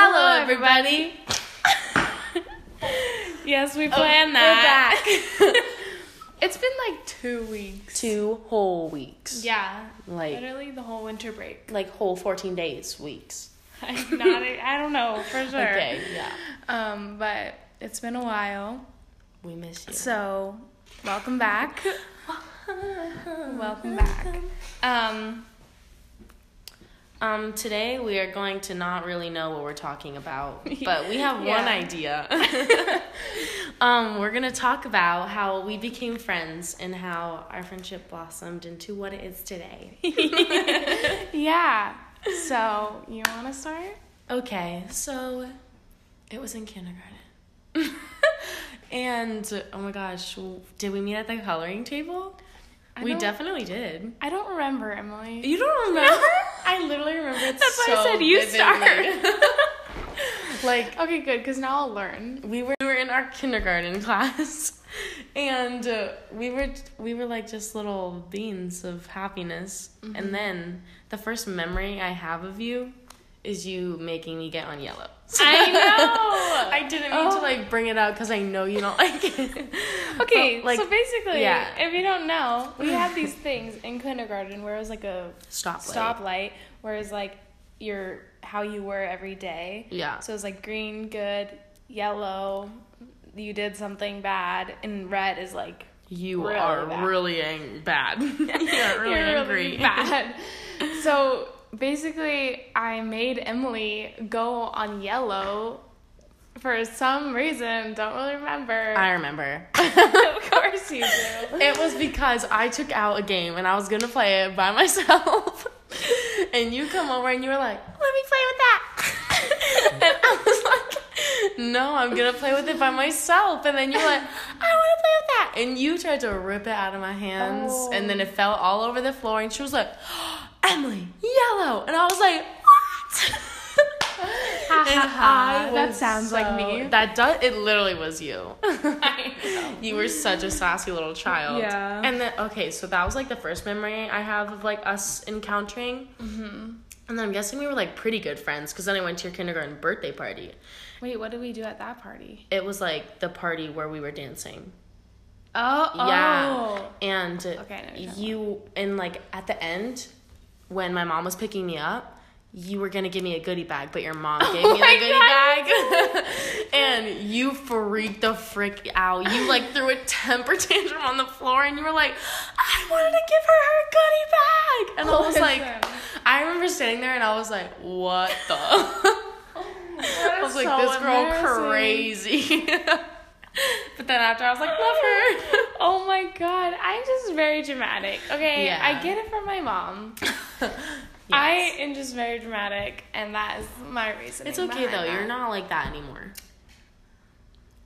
Hello, everybody. Yes, we Oh, that. we're back. it's been like two weeks. Two whole weeks. Yeah. Like- literally the whole winter break. Like whole 14 days, weeks. I'm not. I don't know for sure. Okay, yeah. Um, but it's been a while. We miss you. So, welcome back. welcome back. Um, Um, today we are going to not really know what we're talking about, but we have one idea. um, we're gonna talk about how we became friends and how our friendship blossomed into what it is today. yeah. So, you want to start? Okay, so it was in kindergarten. and oh my gosh, did we meet at the coloring table? I we definitely did. I don't remember, Emily. You don't remember? I literally remember it That's why I said you vividly. like Okay, good, because now I'll learn. we were we were in our kindergarten class, and uh, we were we were like just little beans of happiness. Mm-hmm. And then the first memory I have of you is you making me get on yellow. I know. I didn't mean to Oh. like bring it out because I know you don't like it. Okay, But, like so basically, yeah. if you don't know, we had these things in kindergarten where it was like a stoplight. stoplight, whereas like your how you were every day. Yeah. So it was like green, good, yellow, you did something bad, and red is like You Really are bad. really ang- bad. You're really you're angry. really bad. so basically, I made Emily go on yellow for some reason. Don't really remember. I remember. of course you do. It was because I took out a game and I was gonna play it by myself. and you come over and you were like, let me play with that. and I was like, no, I'm gonna play with it by myself. And then you were like, I wanna play with that. And you tried to rip it out of my hands. Oh. And then it oh. fell all over the floor. And she was like, Emily, yellow. And I was like, what? I that sounds like me. That does. It literally was you. You were such a sassy little child. Yeah. And then okay, so that was like the first memory I have of like us encountering. Mm-hmm. And then I'm guessing we were like pretty good friends because then I went to your kindergarten birthday party. Wait, what did we do at that party? It was like the party where we were dancing. Oh, Yeah. oh. And Okay, I know what you're talking you and like at the end when my mom was picking me up. You were gonna give me a goodie bag, but your mom oh gave me the goodie bag, and you freaked the frick out. You like threw a temper tantrum on the floor, and you were like, "I wanted to give her her goodie bag," and I oh was like. I remember standing there, and I was like, "What the?" Oh I was like, so "This girl crazy." but then after, I was like, "Love her." Oh my god, I'm just very dramatic. Okay, Yeah. I get it from my mom. I am just very dramatic, and that is my reason. It's okay though. You're not like that anymore.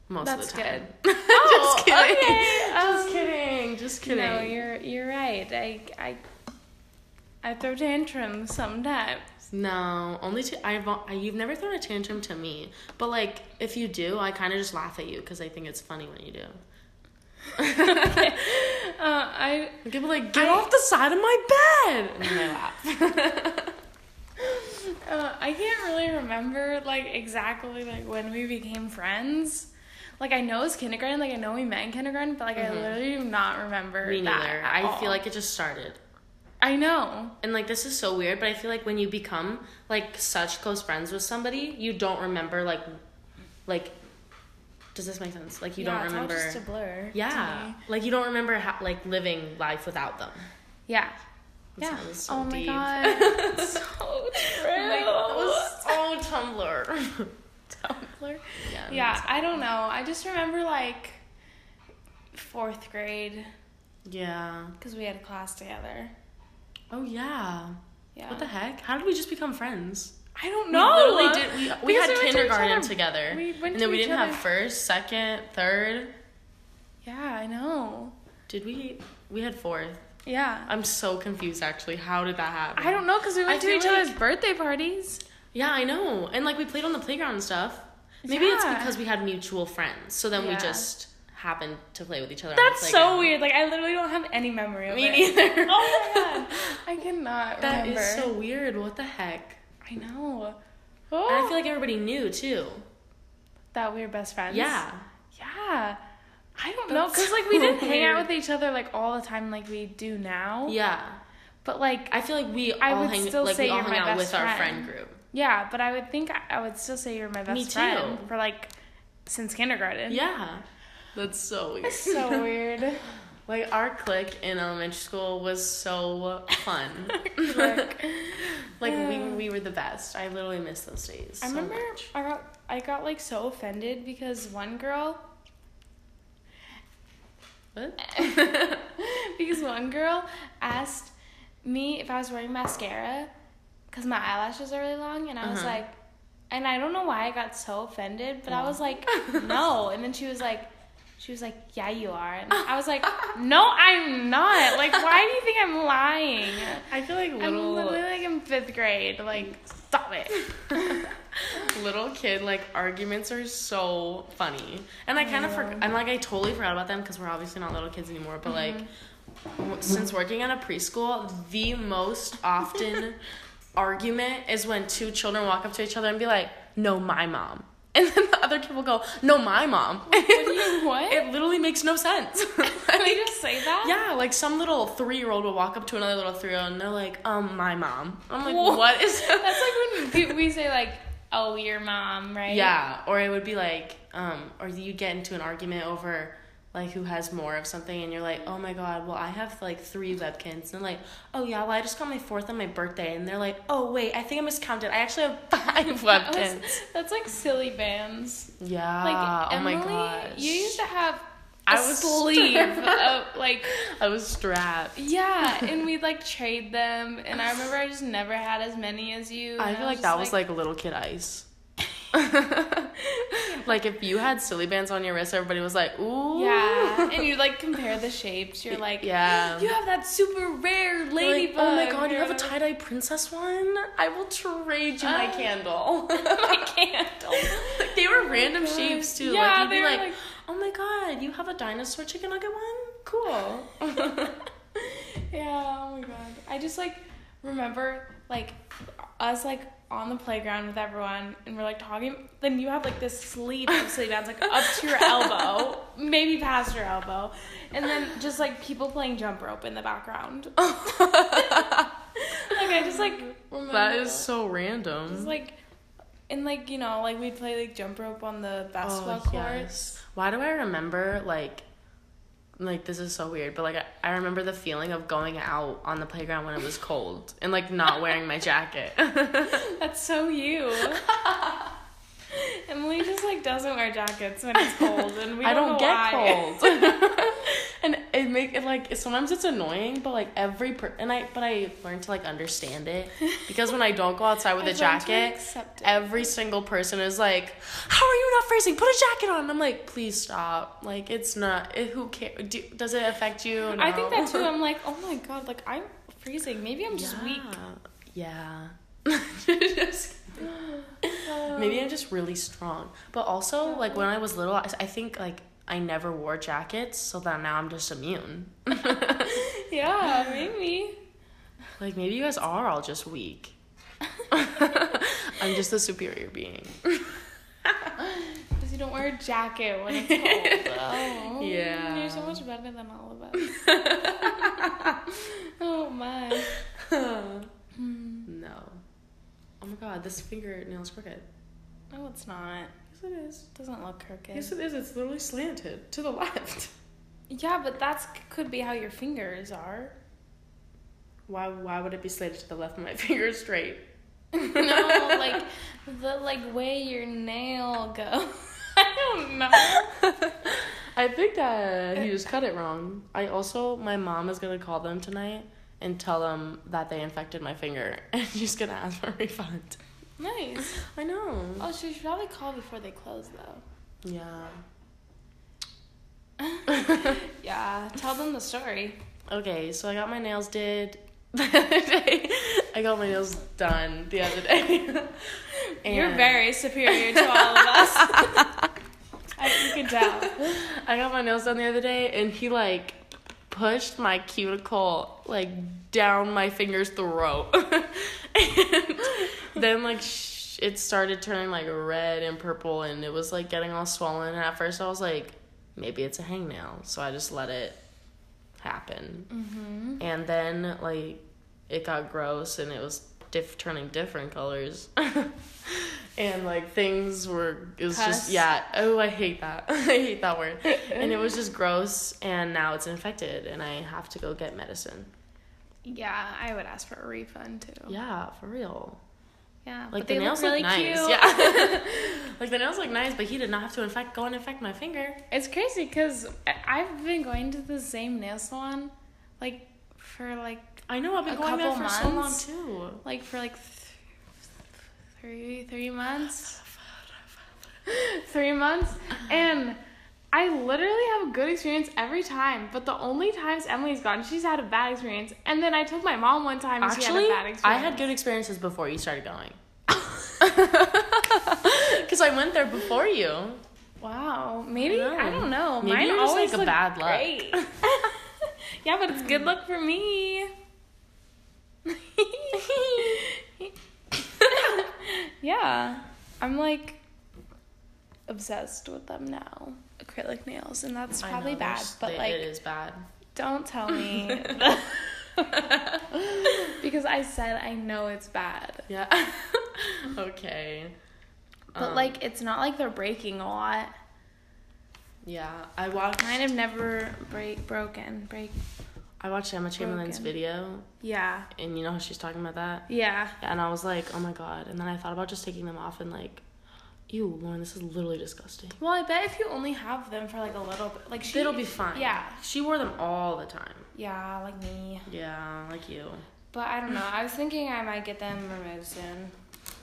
Most That's of the time. That's good. just Oh, kidding. okay, Just um, kidding. Just kidding. No, you're you're right. I I I throw tantrums sometimes. No, only to I've I, you've never thrown a tantrum to me, but like if you do, I kind of just laugh at you because I think it's funny when you do. Uh, I People like get I- off the side of my bed, and then I laugh. uh, I can't really remember like exactly like when we became friends. Like I know it's kindergarten, like I know we met in kindergarten, but like I literally do not remember. Mm-hmm. me that neither. I all. feel like it just started. I know. And like this is so weird, but I feel like when you become like such close friends with somebody, you don't remember like like does this make sense? Like you yeah, don't it's remember all just a blur. Yeah. Like you don't remember how like living life without them. Yeah. That yeah. sounds so oh my god. so oh true. Like, that was so Tumblr. Tumblr. yeah. Yeah, I don't know. I just remember like fourth grade Yeah. because we had a class together. Oh yeah. Yeah. What the heck? How did we just become friends? I don't We know. literally uh, did. We, we had we went to kindergarten together, We went and then we didn't have first, second, third. Yeah, I know. Did we? We had fourth. Yeah. I'm so confused. Actually, how did that happen? I don't know because we I went to each like- other's birthday parties. Yeah, I know. And like we played on the playground and stuff. Maybe it's because we had mutual friends. So then we just happened to play with each other. That's so weird. Like I literally don't have any memory of Me it. neither. Oh my god. I cannot That is remember. so weird. What the heck? I know. Oh, And I feel like oh. everybody knew too. that we were best friends. Yeah. Yeah. I don't know, cause like we didn't so hang out with each other like all the time like we do now. Yeah. But like, I feel like we I all would hang still like say we all you're hung my out best with our friend. friend group. yeah. But I would think I, I would still say you're my best Me friend too. for like since kindergarten. Yeah. That's so weird. So weird. Like our clique in elementary school was so fun. Like we we were the best. I literally miss those days. I so remember much. I got I got like so offended because one girl What? because one girl asked me if I was wearing mascara because my eyelashes are really long, and I was Uh-huh. like, and I don't know why I got so offended, but I was like, no, and then she was like. She was like, "Yeah, you are," and I was like, "No, I'm not. Like, why do you think I'm lying? I feel like little. I'm literally like in fifth grade. Like, stop it." little kid like arguments are so funny, and I kind of forgot. And like I totally forgot about them because we're obviously not little kids anymore. But like mm-hmm. w- since working at a preschool, the most often argument is when two children walk up to each other and be like, "No, my mom," and then the other kid will go, "No, my mom." What do you what? It literally makes no sense. they just say that? Yeah, like some little three year old will walk up to another little three year old and they're like, um, my mom. I'm like, Whoa. what is That's like when we say like, "Oh, your mom," right? Yeah, or it would be like, um, or you'd get into an argument over like who has more of something and you're like, oh my god, well I have like three Webkinz. And like, oh yeah, well I just got my fourth on my birthday. And they're like, oh wait, I think I miscounted. I actually have five That's, Webkinz. that's like Silly Bandz. Yeah. Like oh Emily, my gosh. you used to have a I was sleeve of like I was strapped. yeah, and we'd like trade them. And I remember I just never had as many as you. I feel was like that was like little kid ice. like if you had Silly Bandz on your wrist, everybody was like, ooh. yeah, and you like compare the shapes. You're like, Yeah. you have that super rare Like, ladybug. oh my god, you have a tie dye princess one? I will trade you my Uh, candle. my candle. like, they were random God. shapes too. Yeah, like you'd they be were like, like- oh my god, you have a dinosaur chicken nugget one? Cool. Yeah, oh my god. I just like remember like us like on the playground with everyone and we're like talking then you have like this sleeve of sleeve bands like up to your elbow, maybe past your elbow. And then just like people playing jump rope in the background. like I just like remember that is so just random. like and like, you know, like we'd play like jump rope on the basketball oh, court. yes. Why do I remember like like this is so weird, but like I, I remember the feeling of going out on the playground when it was cold and like not wearing my jacket. That's so you. Emily just like doesn't wear jackets when it's cold, and we I don't, don't know get why. cold. and it make it like sometimes it's annoying, but like every per and I but I learned to like understand it because when I don't go outside with a I've learned to jacket, accept it. every single person is like, "How are you not freezing? Put a jacket on." I'm like, "Please stop." Like it's not. It, who cares? Do, does it affect you? I think No. that too. I'm like, oh my god, like I'm freezing. Maybe I'm just weak. Yeah. Just- Maybe I'm just really strong. But also, like when I was little, I, I think like I never wore jackets, so that now I'm just immune. Yeah, maybe. like maybe you guys are all just weak. I'm just the superior being. Because you don't wear a jacket when it's cold. oh, Yeah. You're so much better than all of us. oh my. no. Oh my god, this fingernail's crooked. No, it's not. Yes, it is. doesn't look crooked. Yes, it is. It's literally slanted to the left. Yeah, but that's could be how your fingers are. Why? Why would it be slanted to the left? when My finger's straight. no, like the like way your nail goes. I don't know. I think that he uh, just cut it wrong. I also, my mom is gonna call them tonight and tell them that they infected my finger, and she's gonna ask for a refund. Nice. I know. Oh, she should probably call before they close though. Yeah. Yeah, tell them the story. Okay, so I got my nails did the other day. I got my nails done the other day. You're very superior to all of us. I, you can tell. I got my nails done the other day, and he like pushed my cuticle like down my finger's throat, and then like sh- it started turning like red and purple, and it was like getting all swollen. And at first, I was like, maybe it's a hangnail, so I just let it happen. Mm-hmm. And then like it got gross, and it was diff- turning different colors. and like things were it was Pus? just yeah. Oh i hate that. I hate that word. And it was just gross and now it's infected and i have to go get medicine. Yeah, I would ask for a refund too. yeah for real. Yeah, like the they nails look really look nice. cute. yeah. Like the nails look nice but he did not have to infect go and infect my finger. It's crazy because I've been going to the same nail salon, like for like i know i've been A going there for so long too. Like for like three three months. three months, and I literally have a good experience every time. But the only times Emily's gone, she's had a bad experience. And then I took my mom one time, and she Actually, had a bad experience. I had good experiences before you started going. Because I went there before you. Wow, maybe I don't know. Maybe Mine you're always like, a bad luck. Yeah, but it's good luck for me. yeah, I'm like obsessed with them now. Acrylic nails, and that's probably know, bad. But it- like, it is bad. don't tell me because I said I know it's bad. Yeah. okay. But Um, like, it's not like they're breaking a lot. yeah, I watched. Mine have never break broken. Break. I watched Emma Chamberlain's Broken. video, Yeah. and you know how she's talking about that. Yeah. And I was like, oh my god. And then I thought about just taking them off and like, ew, Lauren, this is literally disgusting. Well, I bet if you only have them for like a little bit, like she, It'll be fine. Yeah, She wore them all the time. yeah, like me. Yeah, like you. But I don't know. I was thinking I might get them removed soon.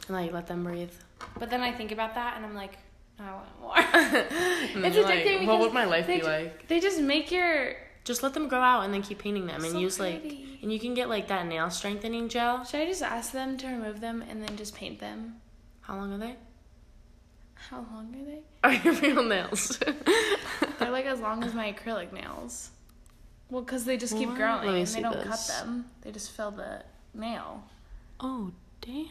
And like let them breathe. But then I think about that and I'm like, I want more. It's addicting like, what would my life be ju- like? They just make your. Just let them grow out and then keep painting them and So use like and you can get like that nail strengthening gel. Should I just ask them to remove them and then just paint them? How long are they? How long are they? Are your real nails? They're like as long as my acrylic nails. Well, because they just keep What? growing and they don't this. cut them. They just fill the nail. oh damn.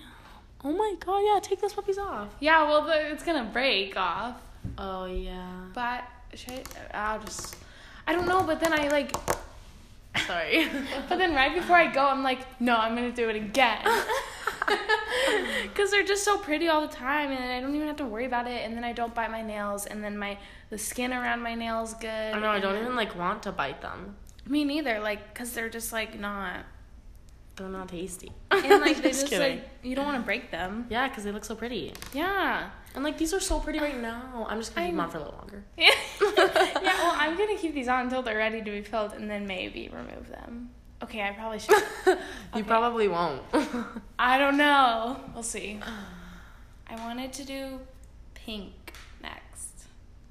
Oh my god, yeah, take those puppies off. Yeah, well, the, it's gonna break off. Oh yeah. But should I? I'll just. I don't know, but then I like. Sorry. But then right before I go, I'm like, no, I'm gonna do it again. Because they're just so pretty all the time, and I don't even have to worry about it. And then I don't bite my nails, and then my the skin around my nails good. I know, I don't even like want to bite them. Me neither. Like, cause they're just like not, They're not tasty. and like they Just just kidding. like you don't want to break them. Yeah, because they look so pretty. Yeah. And like these are so pretty right now. I'm just gonna keep them on for a little longer. yeah. Well, I'm gonna keep these on until they're ready to be filled, and then maybe remove them. Okay, I probably should. You Okay. probably won't. I don't know. We'll see. I wanted to do pink next.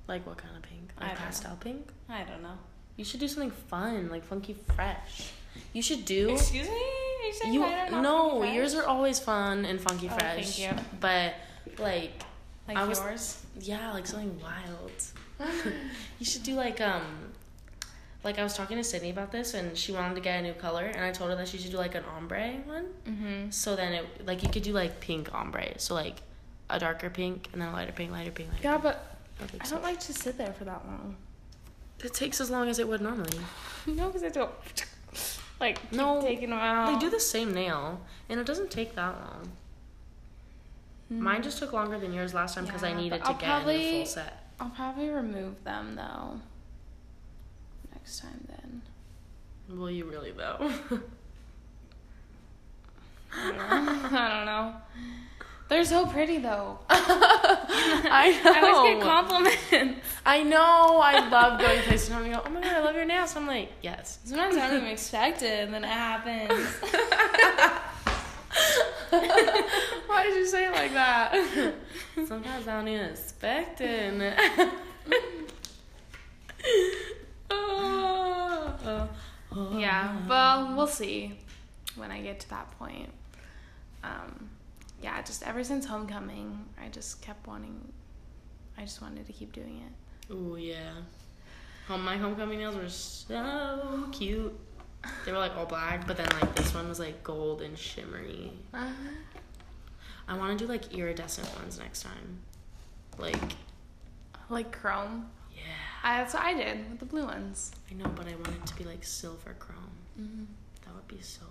like what kind of pink? Like don't know. pastel pink? I don't know. You should do something fun, like funky fresh. You should do. Excuse me? You You mine are no, yours are always fun and funky Oh, fresh. thank you. But like like I was- yours. yeah, like something wild. you should do like um like I was talking to Sydney about this and she wanted to get a new color and I told her that she should do like an ombre one. Mm-hmm. So then it like you could do like pink ombre. So like a darker pink and then a lighter pink, lighter pink, lighter Yeah, pink. but type I don't stuff. like to sit there for that long. It takes as long as it would normally. no, because I don't like No, taking them out. They do the same nail and it doesn't take that long. Mine just took longer than yours last time because I Mm-hmm. Needed to I'll get into the full set. I'll probably remove them though. Next time then. Will you really though? I don't know. I don't know. They're so pretty though. I know. I always get compliments. I know. I love going places and I'm go, oh my god, I love your nails. I'm like, yes. Sometimes I don't even expect it, and then it happens. Why did you say it like that? Sometimes I don't even expect it. Yeah, well, we'll see when I get to that point. Um, yeah, just ever since homecoming, I just kept wanting. I just wanted to keep doing it. Oh yeah. Home, my homecoming nails were so cute. They were like all black, but then like this one was like gold and shimmery. I want to do like iridescent ones next time. Like, Like chrome. yeah, I, that's what I did with the blue ones. I know, but I want it to be like silver chrome. Mm-hmm. That would be so.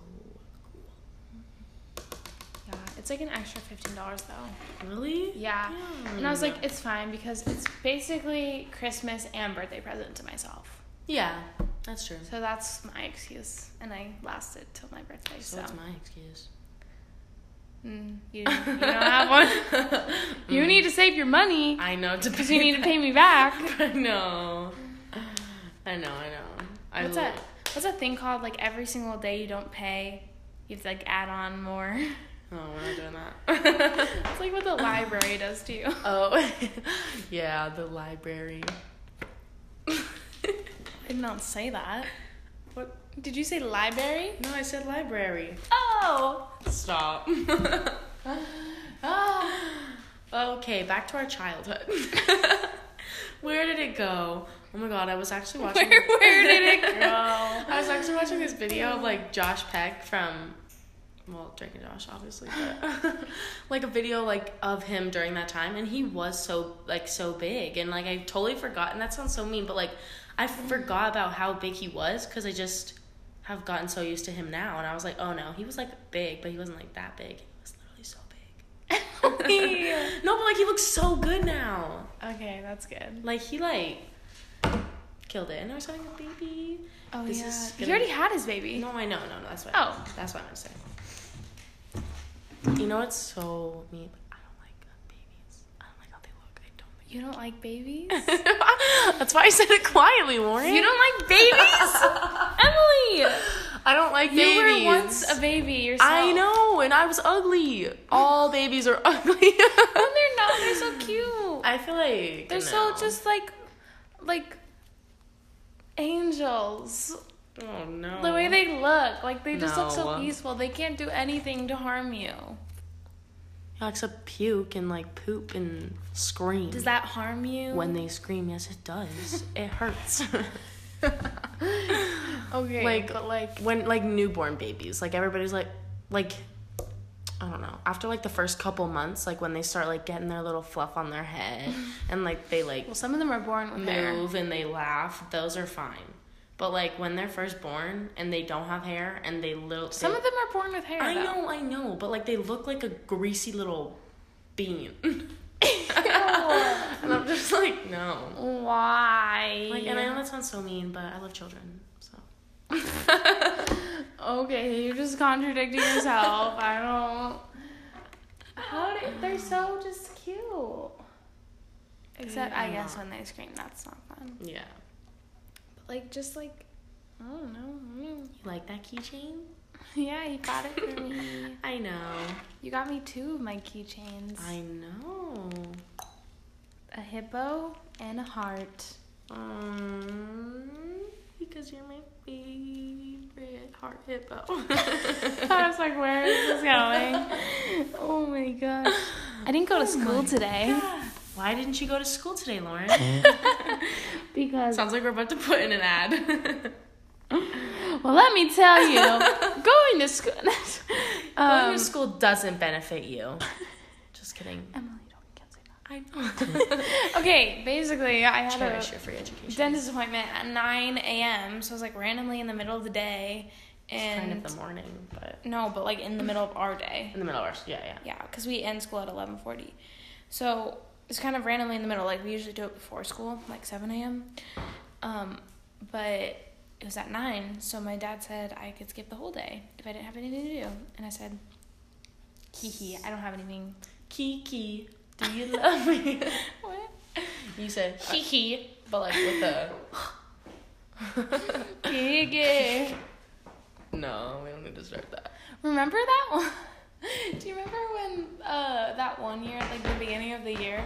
Yeah, it's like an extra fifteen dollars though. Really? Yeah. And I was like, it's fine because it's basically Christmas and birthday present to myself. yeah, that's true. So that's my excuse, and I lasted till my birthday. So So, that's my excuse. Mm, you, you don't have one. You need to save your money I know to because you need to pay me back. I know. I know. I know. I What's that? What's that thing called? Like every single day you don't pay, you have to like add on more. Oh, we're not doing that. It's like what the library does to you. oh, yeah, the library. I did not say that. What? Did you say library? No, I said library. Oh. Stop. okay, back to our childhood. Where did it go? Oh my god, I was actually watching. Where, where did it go? I was actually watching this video of like Josh Peck from, well, Drake and Josh, obviously, but like a video like of him during that time, and he was so like so big, and like I totally forgot, and that sounds so mean, but like I forgot about how big he was because I just have gotten so used to him now, and I was like, oh no, he was like big, but he wasn't like that big. He was literally so big. no, but like he looks so good now. Okay, that's good. Like he like killed it, and I was having a baby. Oh This yeah. is He already had his baby. No, I know, no, no. That's why. Oh. that's what I'm gonna say. You know what's so me? I don't like babies. I don't like how they look. I don't. Like You don't like babies? That's why I said it quietly, Lauren. you don't like babies? Emily! I don't like You babies. You were once a baby yourself. I know, and I was ugly. All babies are ugly. No, they're not. They're so cute. I feel like They're no. so just like, like angels. Oh no. The way they look, like they just look so peaceful. They can't do anything to harm you. Yeah, except puke and like poop and scream. Does that harm you? when they scream? Yes, it does. it hurts. okay, like but like when like newborn babies like everybody's like like i don't know after like the first couple months like when they start like getting their little fluff on their head and like they like well, some of them are born with hair. move and they laugh those are fine but like when they're first born and they don't have hair and they little Some they- of them are born with hair. i though. know i know but like they look like a greasy little bean and i'm just like no Why? like and i know that sounds so mean but i love children so Okay, you're just contradicting yourself. I don't. How did they're so just cute? Except I guess when they scream, that's not fun. yeah like just like I don't know. you like that keychain Yeah, you got it for me. I know. You got me two of my keychains. I know. A hippo and a heart. Um, because you're my favorite heart hippo. I was like, where is this going? Oh my gosh. I didn't go to school today Why didn't you go to school today, Lauren? Because Sounds like we're about to put in an ad. well, let me tell you, going to school. Going um, to school doesn't benefit you. Just kidding. Emily, don't can't say I know. Okay, basically, I had Cherish a your free education. dentist appointment at 9 a.m. So it was like randomly in the middle of the day, It's and kind of the morning, but no, but like in the middle of our day. in the middle of ours. Yeah, yeah. Yeah, because we end school at eleven forty, so it's kind of randomly in the middle. Like we usually do it before school, like seven a.m. Um, but it was at nine, so my dad said I could skip the whole day if I didn't have anything to do, and I said, "Hee hee, I don't have anything." Kiki, do you love me? What? you said Kiki, but like with a. Kiki. no, we don't need to start that. Remember that one? Do you remember uh that one year, like the beginning of the year,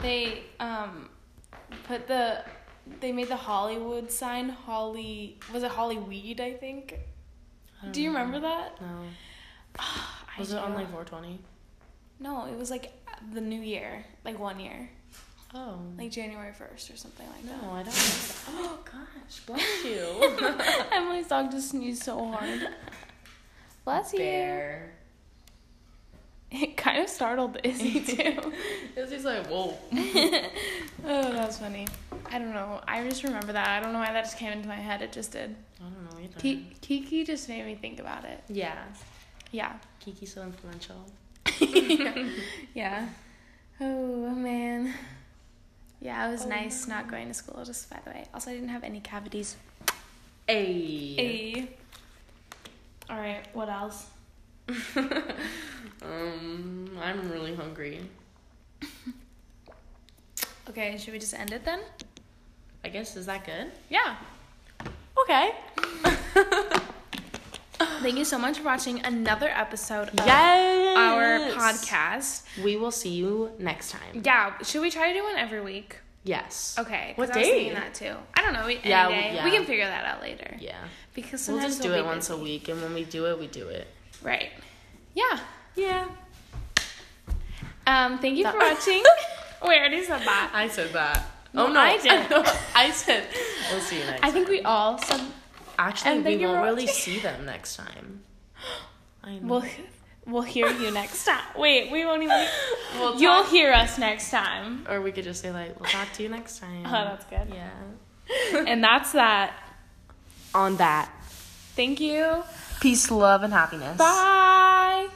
they um put the they made the Hollywood sign Holly was it Hollyweed I think. I Do you know. remember that? No. I Was it on like 420? No, it was like the new year, like one year, Oh. like January first or something like no, that. No, I don't. Oh gosh, bless you. Emily's dog just sneezed so hard. Bless you. It kind of startled Izzy too. Izzy's like, whoa. oh, that was funny. I don't know. I just remember that. I don't know why that just came into my head. It just did. I don't know either. Ki- Kiki just made me think about it. yeah. Yeah. Kiki's so influential. yeah. Oh man. Yeah, it was Oh, nice no. not going to school. Just by the way. Also, I didn't have any cavities. A. A. All right. What else? um, I'm really hungry. Okay. Should we just end it then? I guess is that good? Yeah. Okay. Thank you so much for watching another episode of yes. our podcast. We will see you next time. Yeah. Should we try to do one every week? Yes. Okay. What I day? thinking that too. I don't know. We, Yeah, yeah. We can figure that out later. Yeah. Because We'll just do we'll it once a week, and when we do it, we do it. Right. Yeah. Yeah. Um. Thank you for That- watching. we already said that. I said that. No, oh no, I did. I said. We'll see you next. I think we all said actually we won't really see them next time. I know. we'll we'll hear you next time. Wait, we won't even. We'll You'll talk- hear us next time. or we could just say like, "We'll talk to you next time." Oh, that's good. Yeah. And that's that. On that, Thank you. Peace, love, and happiness. Bye.